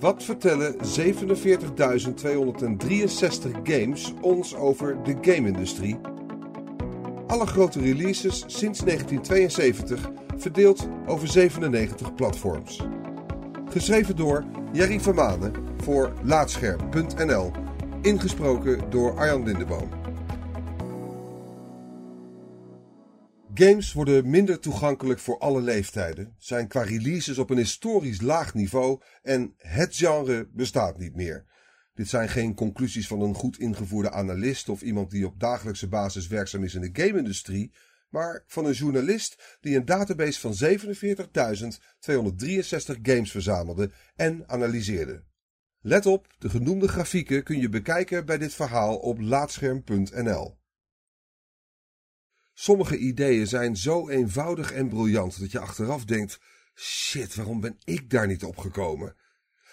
Wat vertellen 47.263 games ons over de game-industrie? Alle grote releases sinds 1972, verdeeld over 97 platforms. Geschreven door Jerry Vermanen voor Laatscherm.nl. Ingesproken door Arjan Lindeboom. Games worden minder toegankelijk voor alle leeftijden, zijn qua releases op een historisch laag niveau en het genre bestaat niet meer. Dit zijn geen conclusies van een goed ingevoerde analist of iemand die op dagelijkse basis werkzaam is in de game-industrie, maar van een journalist die een database van 47.263 games verzamelde en analyseerde. Let op, de genoemde grafieken kun je bekijken bij dit verhaal op laatscherm.nl. Sommige ideeën zijn zo eenvoudig en briljant dat je achteraf denkt: shit, waarom ben ik daar niet op gekomen?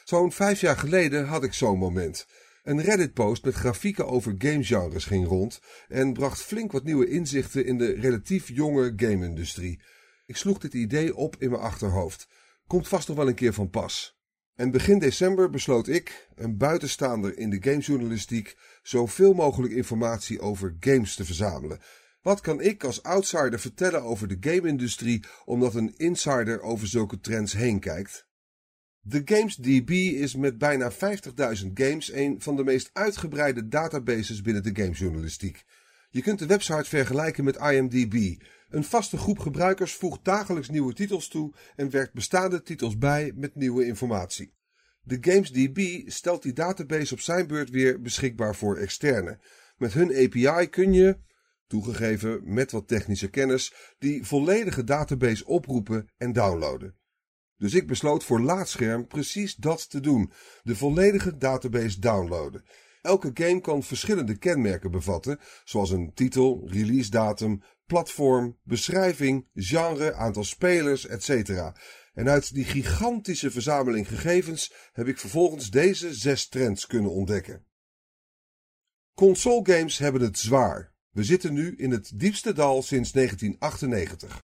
Zo'n vijf jaar geleden had ik zo'n moment. Een Reddit-post met grafieken over gamegenres ging rond en bracht flink wat nieuwe inzichten in de relatief jonge game-industrie. Ik sloeg dit idee op in mijn achterhoofd. Komt vast nog wel een keer van pas. En begin december besloot ik, een buitenstaander in de gamejournalistiek, zoveel mogelijk informatie over games te verzamelen. Wat kan ik als outsider vertellen over de game-industrie omdat een insider over zulke trends heen kijkt? De GamesDB is met bijna 50.000 games een van de meest uitgebreide databases binnen de gamejournalistiek. Je kunt de website vergelijken met IMDb. Een vaste groep gebruikers voegt dagelijks nieuwe titels toe en werkt bestaande titels bij met nieuwe informatie. De GamesDB stelt die database op zijn beurt weer beschikbaar voor externen. Met hun API kun je, toegegeven met wat technische kennis, die volledige database oproepen en downloaden. Dus ik besloot voor Laatscherm precies dat te doen: de volledige database downloaden. Elke game kan verschillende kenmerken bevatten, zoals een titel, release datum, platform, beschrijving, genre, aantal spelers, etc. En uit die gigantische verzameling gegevens heb ik vervolgens deze zes trends kunnen ontdekken. Console games hebben het zwaar. We zitten nu in het diepste dal sinds 1998.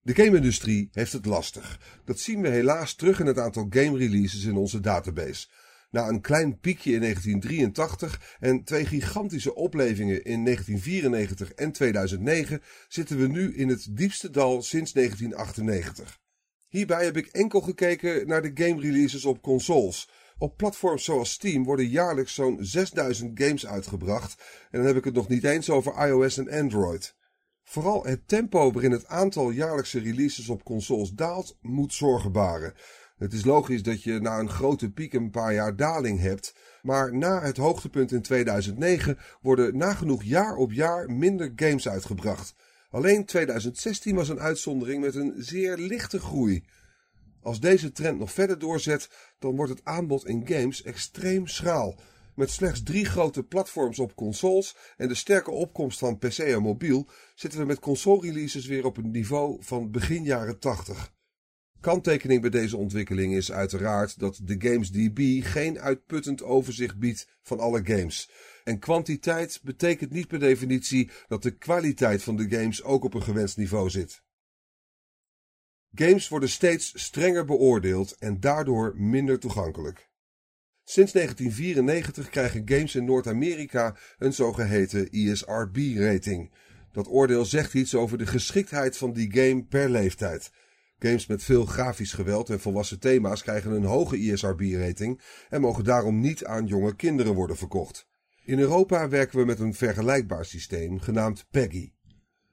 De game-industrie heeft het lastig. Dat zien we helaas terug in het aantal game releases in onze database. Na een klein piekje in 1983 en twee gigantische oplevingen in 1994 en 2009 zitten we nu in het diepste dal sinds 1998. Hierbij heb ik enkel gekeken naar de game releases op consoles. Op platforms zoals Steam worden jaarlijks zo'n 6000 games uitgebracht en dan heb ik het nog niet eens over iOS en Android. Vooral het tempo waarin het aantal jaarlijkse releases op consoles daalt, moet zorgen baren. Het is logisch dat je na een grote piek een paar jaar daling hebt, maar na het hoogtepunt in 2009 worden nagenoeg jaar op jaar minder games uitgebracht. Alleen 2016 was een uitzondering met een zeer lichte groei. Als deze trend nog verder doorzet, dan wordt het aanbod in games extreem schraal. Met slechts drie grote platforms op consoles en de sterke opkomst van PC en mobiel zitten we met console releases weer op een niveau van begin jaren 80. Kanttekening bij deze ontwikkeling is uiteraard dat de GamesDB geen uitputtend overzicht biedt van alle games. En kwantiteit betekent niet per definitie dat de kwaliteit van de games ook op een gewenst niveau zit. Games worden steeds strenger beoordeeld en daardoor minder toegankelijk. Sinds 1994 krijgen games in Noord-Amerika een zogeheten ESRB-rating. Dat oordeel zegt iets over de geschiktheid van die game per leeftijd. Games met veel grafisch geweld en volwassen thema's krijgen een hoge ESRB-rating en mogen daarom niet aan jonge kinderen worden verkocht. In Europa werken we met een vergelijkbaar systeem genaamd PEGI.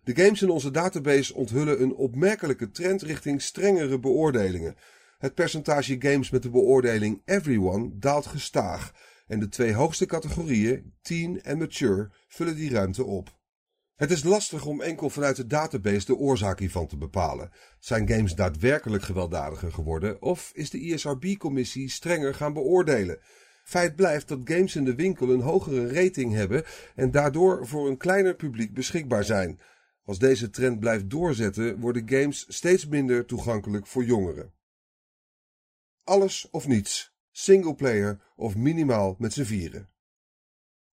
De games in onze database onthullen een opmerkelijke trend richting strengere beoordelingen. Het percentage games met de beoordeling Everyone daalt gestaag en de twee hoogste categorieën, Teen en Mature, vullen die ruimte op. Het is lastig om enkel vanuit de database de oorzaak hiervan te bepalen. Zijn games daadwerkelijk gewelddadiger geworden of is de ISRB-commissie strenger gaan beoordelen? Feit blijft dat games in de winkel een hogere rating hebben en daardoor voor een kleiner publiek beschikbaar zijn. Als deze trend blijft doorzetten, worden games steeds minder toegankelijk voor jongeren. Alles of niets, singleplayer of minimaal met z'n vieren.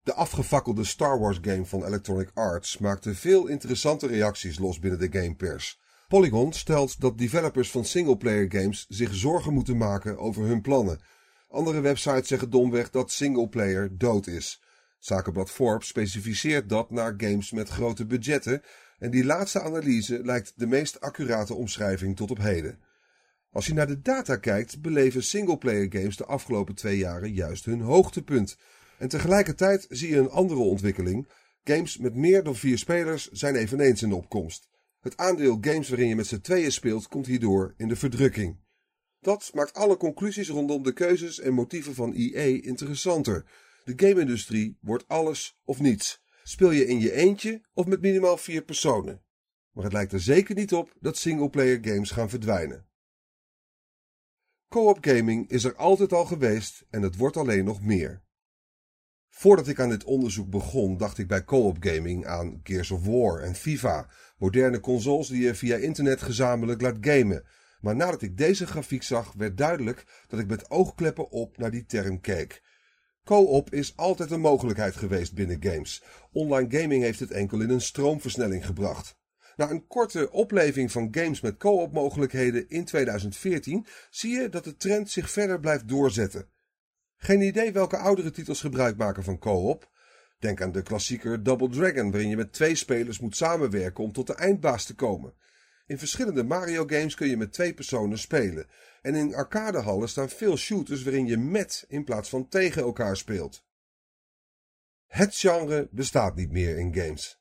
De afgefakkelde Star Wars game van Electronic Arts maakte veel interessante reacties los binnen de gamepers. Polygon stelt dat developers van singleplayer games zich zorgen moeten maken over hun plannen. Andere websites zeggen domweg dat singleplayer dood is. Zakenblad Forbes specificeert dat naar games met grote budgetten en die laatste analyse lijkt de meest accurate omschrijving tot op heden. Als je naar de data kijkt, beleven singleplayer games de afgelopen twee jaren juist hun hoogtepunt. En tegelijkertijd zie je een andere ontwikkeling. Games met meer dan vier spelers zijn eveneens in de opkomst. Het aandeel games waarin je met z'n tweeën speelt komt hierdoor in de verdrukking. Dat maakt alle conclusies rondom de keuzes en motieven van EA interessanter. De game-industrie wordt alles of niets. Speel je in je eentje of met minimaal vier personen. Maar het lijkt er zeker niet op dat singleplayer games gaan verdwijnen. Co-op gaming is er altijd al geweest en het wordt alleen nog meer. Voordat ik aan dit onderzoek begon, dacht ik bij co-op gaming aan Gears of War en FIFA, moderne consoles die je via internet gezamenlijk laat gamen. Maar nadat ik deze grafiek zag, werd duidelijk dat ik met oogkleppen op naar die term keek. Co-op is altijd een mogelijkheid geweest binnen games. Online gaming heeft het enkel in een stroomversnelling gebracht. Na een korte opleving van games met co-op mogelijkheden in 2014 zie je dat de trend zich verder blijft doorzetten. Geen idee welke oudere titels gebruik maken van co-op. Denk aan de klassieker Double Dragon, waarin je met twee spelers moet samenwerken om tot de eindbaas te komen. In verschillende Mario games kun je met twee personen spelen. En in arcadehallen staan veel shooters waarin je met in plaats van tegen elkaar speelt. Het genre bestaat niet meer in games.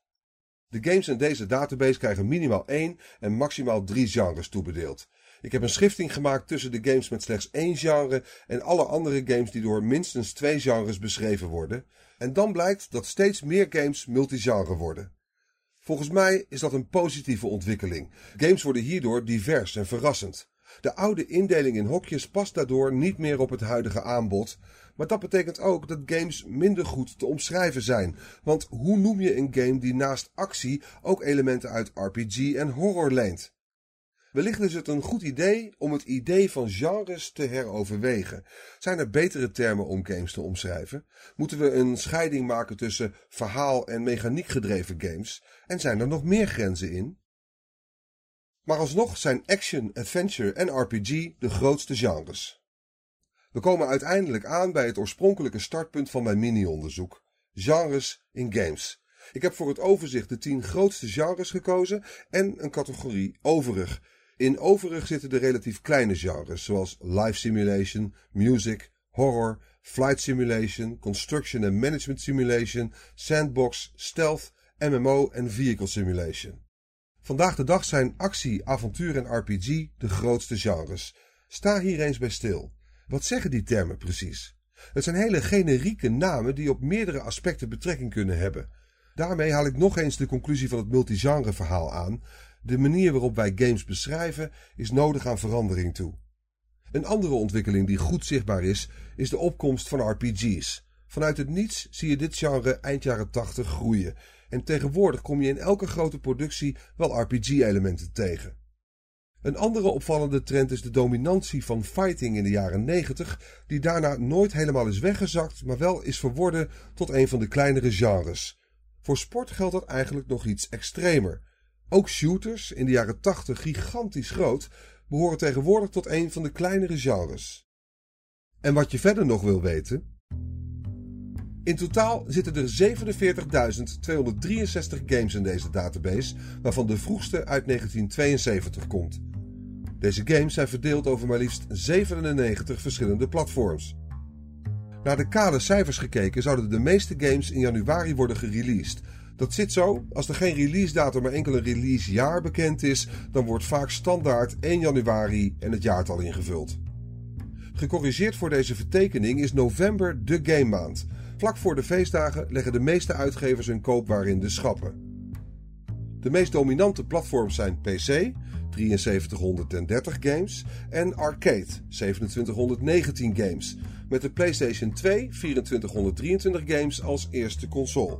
De games in deze database krijgen minimaal één en maximaal drie genres toebedeeld. Ik heb een schifting gemaakt tussen de games met slechts één genre en alle andere games die door minstens twee genres beschreven worden. En dan blijkt dat steeds meer games multigenre worden. Volgens mij is dat een positieve ontwikkeling. Games worden hierdoor divers en verrassend. De oude indeling in hokjes past daardoor niet meer op het huidige aanbod. Maar dat betekent ook dat games minder goed te omschrijven zijn. Want hoe noem je een game die naast actie ook elementen uit RPG en horror leent? Wellicht is het een goed idee om het idee van genres te heroverwegen. Zijn er betere termen om games te omschrijven? Moeten we een scheiding maken tussen verhaal- en mechaniek gedreven games? En zijn er nog meer grenzen in? Maar alsnog zijn action, adventure en RPG de grootste genres. We komen uiteindelijk aan bij het oorspronkelijke startpunt van mijn mini-onderzoek: genres in games. Ik heb voor het overzicht de 10 grootste genres gekozen en een categorie overig. In overig zitten de relatief kleine genres, zoals life simulation, music, horror, flight simulation, construction en management simulation, sandbox, stealth, MMO en vehicle simulation. Vandaag de dag zijn actie, avontuur en RPG de grootste genres. Sta hier eens bij stil. Wat zeggen die termen precies? Het zijn hele generieke namen die op meerdere aspecten betrekking kunnen hebben. Daarmee haal ik nog eens de conclusie van het multigenre verhaal aan. De manier waarop wij games beschrijven is nodig aan verandering toe. Een andere ontwikkeling die goed zichtbaar is, is de opkomst van RPG's. Vanuit het niets zie je dit genre eind jaren 80 groeien. En tegenwoordig kom je in elke grote productie wel RPG-elementen tegen. Een andere opvallende trend is de dominantie van fighting in de jaren 90, die daarna nooit helemaal is weggezakt, maar wel is verworden tot een van de kleinere genres. Voor sport geldt dat eigenlijk nog iets extremer. Ook shooters, in de jaren 80 gigantisch groot, behoren tegenwoordig tot een van de kleinere genres. En wat je verder nog wil weten? In totaal zitten er 47.263 games in deze database, waarvan de vroegste uit 1972 komt. Deze games zijn verdeeld over maar liefst 97 verschillende platforms. Naar de kale cijfers gekeken zouden de meeste games in januari worden gereleased. Dat zit zo, als er geen release datum maar enkel een release jaar bekend is, dan wordt vaak standaard 1 januari en het jaartal ingevuld. Gecorrigeerd voor deze vertekening is november de game maand. Vlak voor de feestdagen leggen de meeste uitgevers hun koopwaar in de schappen. De meest dominante platforms zijn PC, 7330 games, en Arcade, 2719 games, met de PlayStation 2, 2423 games als eerste console.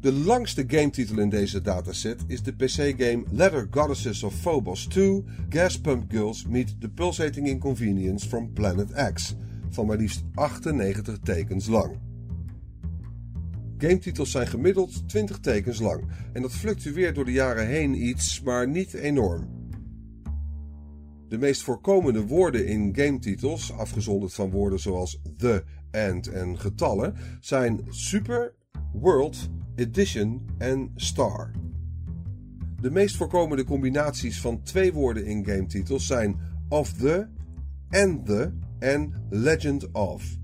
De langste gametitel in deze dataset is de PC-game Leather Goddesses of Phobos 2 Gas Pump Girls Meet the Pulsating Inconvenience from Planet X, van maar liefst 98 tekens lang. Gametitels zijn gemiddeld 20 tekens lang en dat fluctueert door de jaren heen iets, maar niet enorm. De meest voorkomende woorden in gametitels, afgezonderd van woorden zoals the, and en getallen, zijn super, world, edition en star. De meest voorkomende combinaties van twee woorden in gametitels zijn of the, and the en legend of.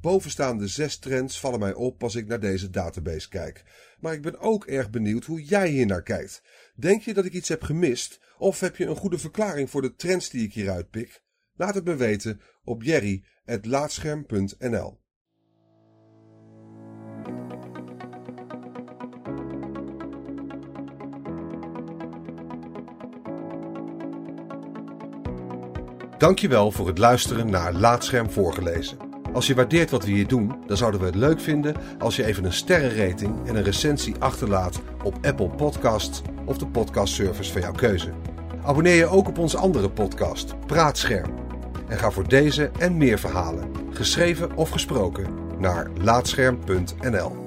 Bovenstaande zes trends vallen mij op als ik naar deze database kijk. Maar ik ben ook erg benieuwd hoe jij hier naar kijkt. Denk je dat ik iets heb gemist? Of heb je een goede verklaring voor de trends die ik hieruit pik? Laat het me weten op jerry.laatscherm.nl Dankjewel voor het luisteren naar Laatscherm voorgelezen. Als je waardeert wat we hier doen, dan zouden we het leuk vinden als je even een sterrenrating en een recensie achterlaat op Apple Podcasts of de podcastservice van jouw keuze. Abonneer je ook op onze andere podcast, Praatscherm. En ga voor deze en meer verhalen, geschreven of gesproken, naar laatscherm.nl.